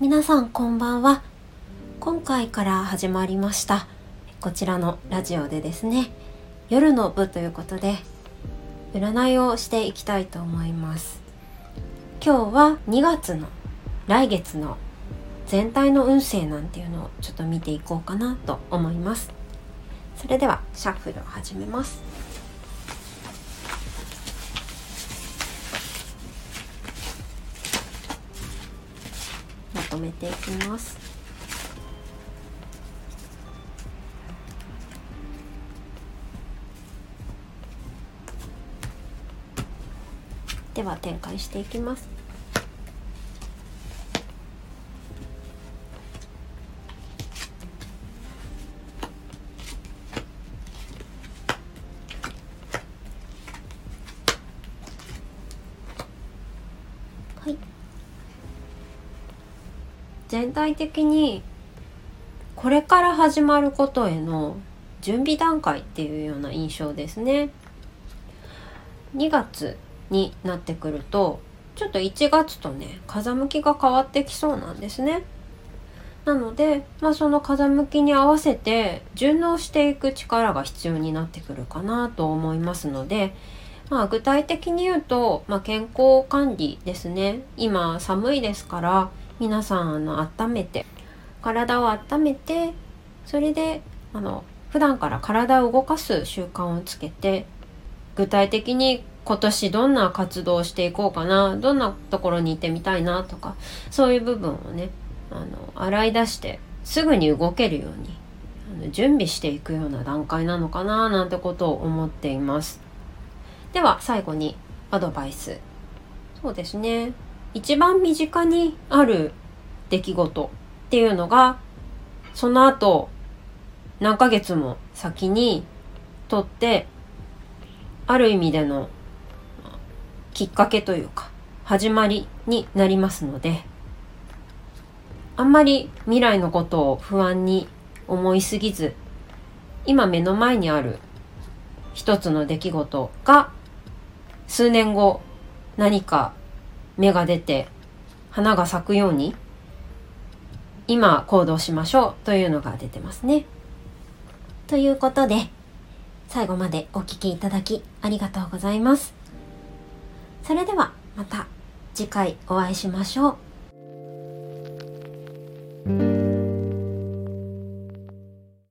皆さんこんばんは。今回から始まりましたこちらのラジオでですね。夜の部ということで占いをしていきたいと思います。今日は2月の来月の全体の運勢なんていうのをちょっと見ていこうかなと思います。それではシャッフルを始めます。とめていきます。では展開していきます。はい。全体的にこれから始まることへの準備段階っていうような印象ですね2月になってくるとちょっと1月とね風向きが変わってきそうなんですね。なので、まあ、その風向きに合わせて順応していく力が必要になってくるかなと思いますので、まあ、具体的に言うと、まあ、健康管理ですね今寒いですから皆さんあの温めて体を温めてそれであの普段から体を動かす習慣をつけて具体的に今年どんな活動をしていこうかなどんなところに行ってみたいなとかそういう部分をねあの洗い出してすぐに動けるようにあの準備していくような段階なのかななんてことを思っています。では最後にアドバイス。そうですね。一番身近にある出来事っていうのがその後何ヶ月も先にとってある意味でのきっかけというか始まりになりますのであんまり未来のことを不安に思いすぎず今目の前にある一つの出来事が数年後何か芽が出て花が咲くように今行動しましょうというのが出てますね。ということで最後までお聴きいただきありがとうございます。それではまた次回お会いしましょう。